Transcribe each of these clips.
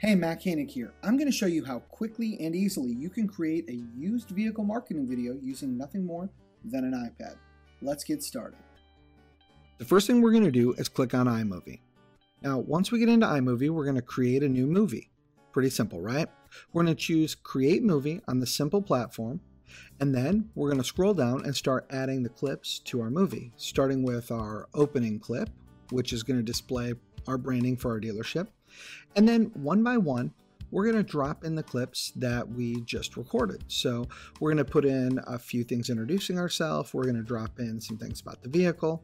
Hey, Matt Koenig here. I'm going to show you how quickly and easily you can create a used vehicle marketing video using nothing more than an iPad. Let's get started. The first thing we're going to do is click on iMovie. Now, once we get into iMovie, we're going to create a new movie. Pretty simple, right? We're going to choose Create Movie on the simple platform, and then we're going to scroll down and start adding the clips to our movie, starting with our opening clip, which is going to display our branding for our dealership. And then one by one, we're going to drop in the clips that we just recorded. So we're going to put in a few things introducing ourselves. We're going to drop in some things about the vehicle.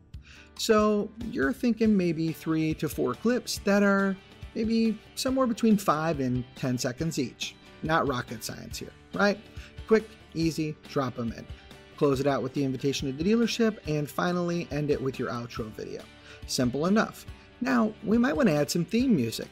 So you're thinking maybe three to four clips that are maybe somewhere between five and 10 seconds each. Not rocket science here, right? Quick, easy, drop them in. Close it out with the invitation to the dealership, and finally end it with your outro video. Simple enough. Now, we might want to add some theme music.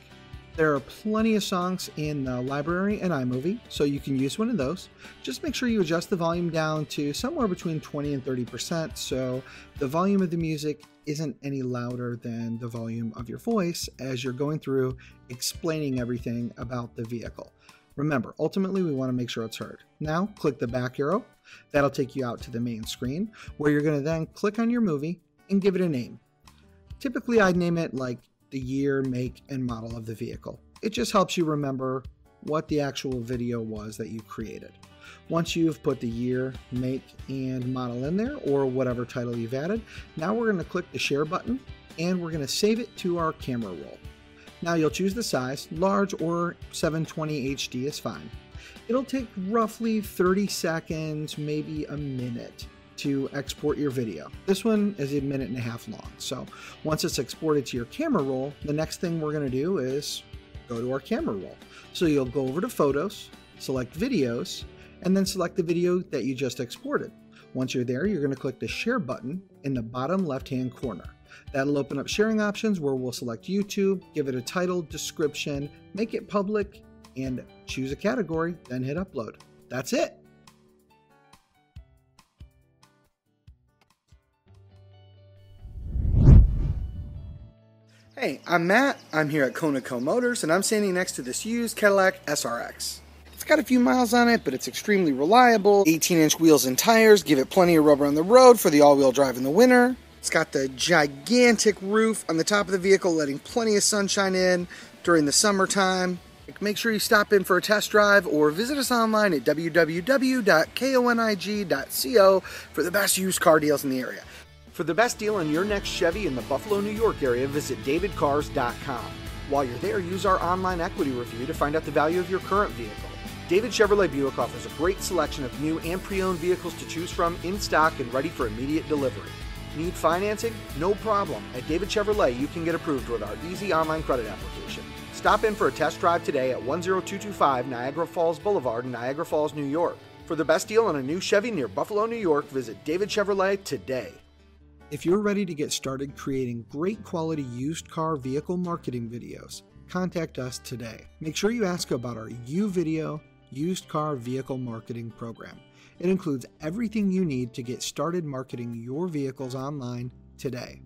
There are plenty of songs in the library and iMovie, so you can use one of those. Just make sure you adjust the volume down to somewhere between 20 and 30% so the volume of the music isn't any louder than the volume of your voice as you're going through explaining everything about the vehicle. Remember, ultimately we want to make sure it's heard. Now, click the back arrow. That'll take you out to the main screen where you're going to then click on your movie and give it a name. Typically, I'd name it like the year, make, and model of the vehicle. It just helps you remember what the actual video was that you created. Once you've put the year, make, and model in there, or whatever title you've added, now we're going to click the share button and we're going to save it to our camera roll. Now you'll choose the size, large or 720 HD is fine. It'll take roughly 30 seconds, maybe a minute to export your video. This one is a minute and a half long. So once it's exported to your camera roll, the next thing we're going to do is go to our camera roll. So you'll go over to Photos, select Videos, and then select the video that you just exported. Once you're there, you're going to click the Share button in the bottom left-hand corner. That'll open up sharing options where we'll select YouTube, give it a title, description, make it public, and choose a category, then hit upload. That's it. Hey, I'm Matt. I'm here at Conoco Motors, and I'm standing next to this used Cadillac SRX. It's got a few miles on it, but it's extremely reliable. 18 inch wheels and tires give it plenty of rubber on the road for the all wheel drive in the winter. It's got the gigantic roof on the top of the vehicle, letting plenty of sunshine in during the summertime. Make sure you stop in for a test drive or visit us online at www.konig.co for the best used car deals in the area. For the best deal on your next Chevy in the Buffalo, New York area, visit davidcars.com. While you're there, use our online equity review to find out the value of your current vehicle. David Chevrolet Buick offers a great selection of new and pre owned vehicles to choose from in stock and ready for immediate delivery. Need financing? No problem. At David Chevrolet, you can get approved with our easy online credit application. Stop in for a test drive today at 10225 Niagara Falls Boulevard in Niagara Falls, New York. For the best deal on a new Chevy near Buffalo, New York, visit David Chevrolet today. If you're ready to get started creating great quality used car vehicle marketing videos, contact us today. Make sure you ask about our U-Video used car vehicle marketing program. It includes everything you need to get started marketing your vehicles online today.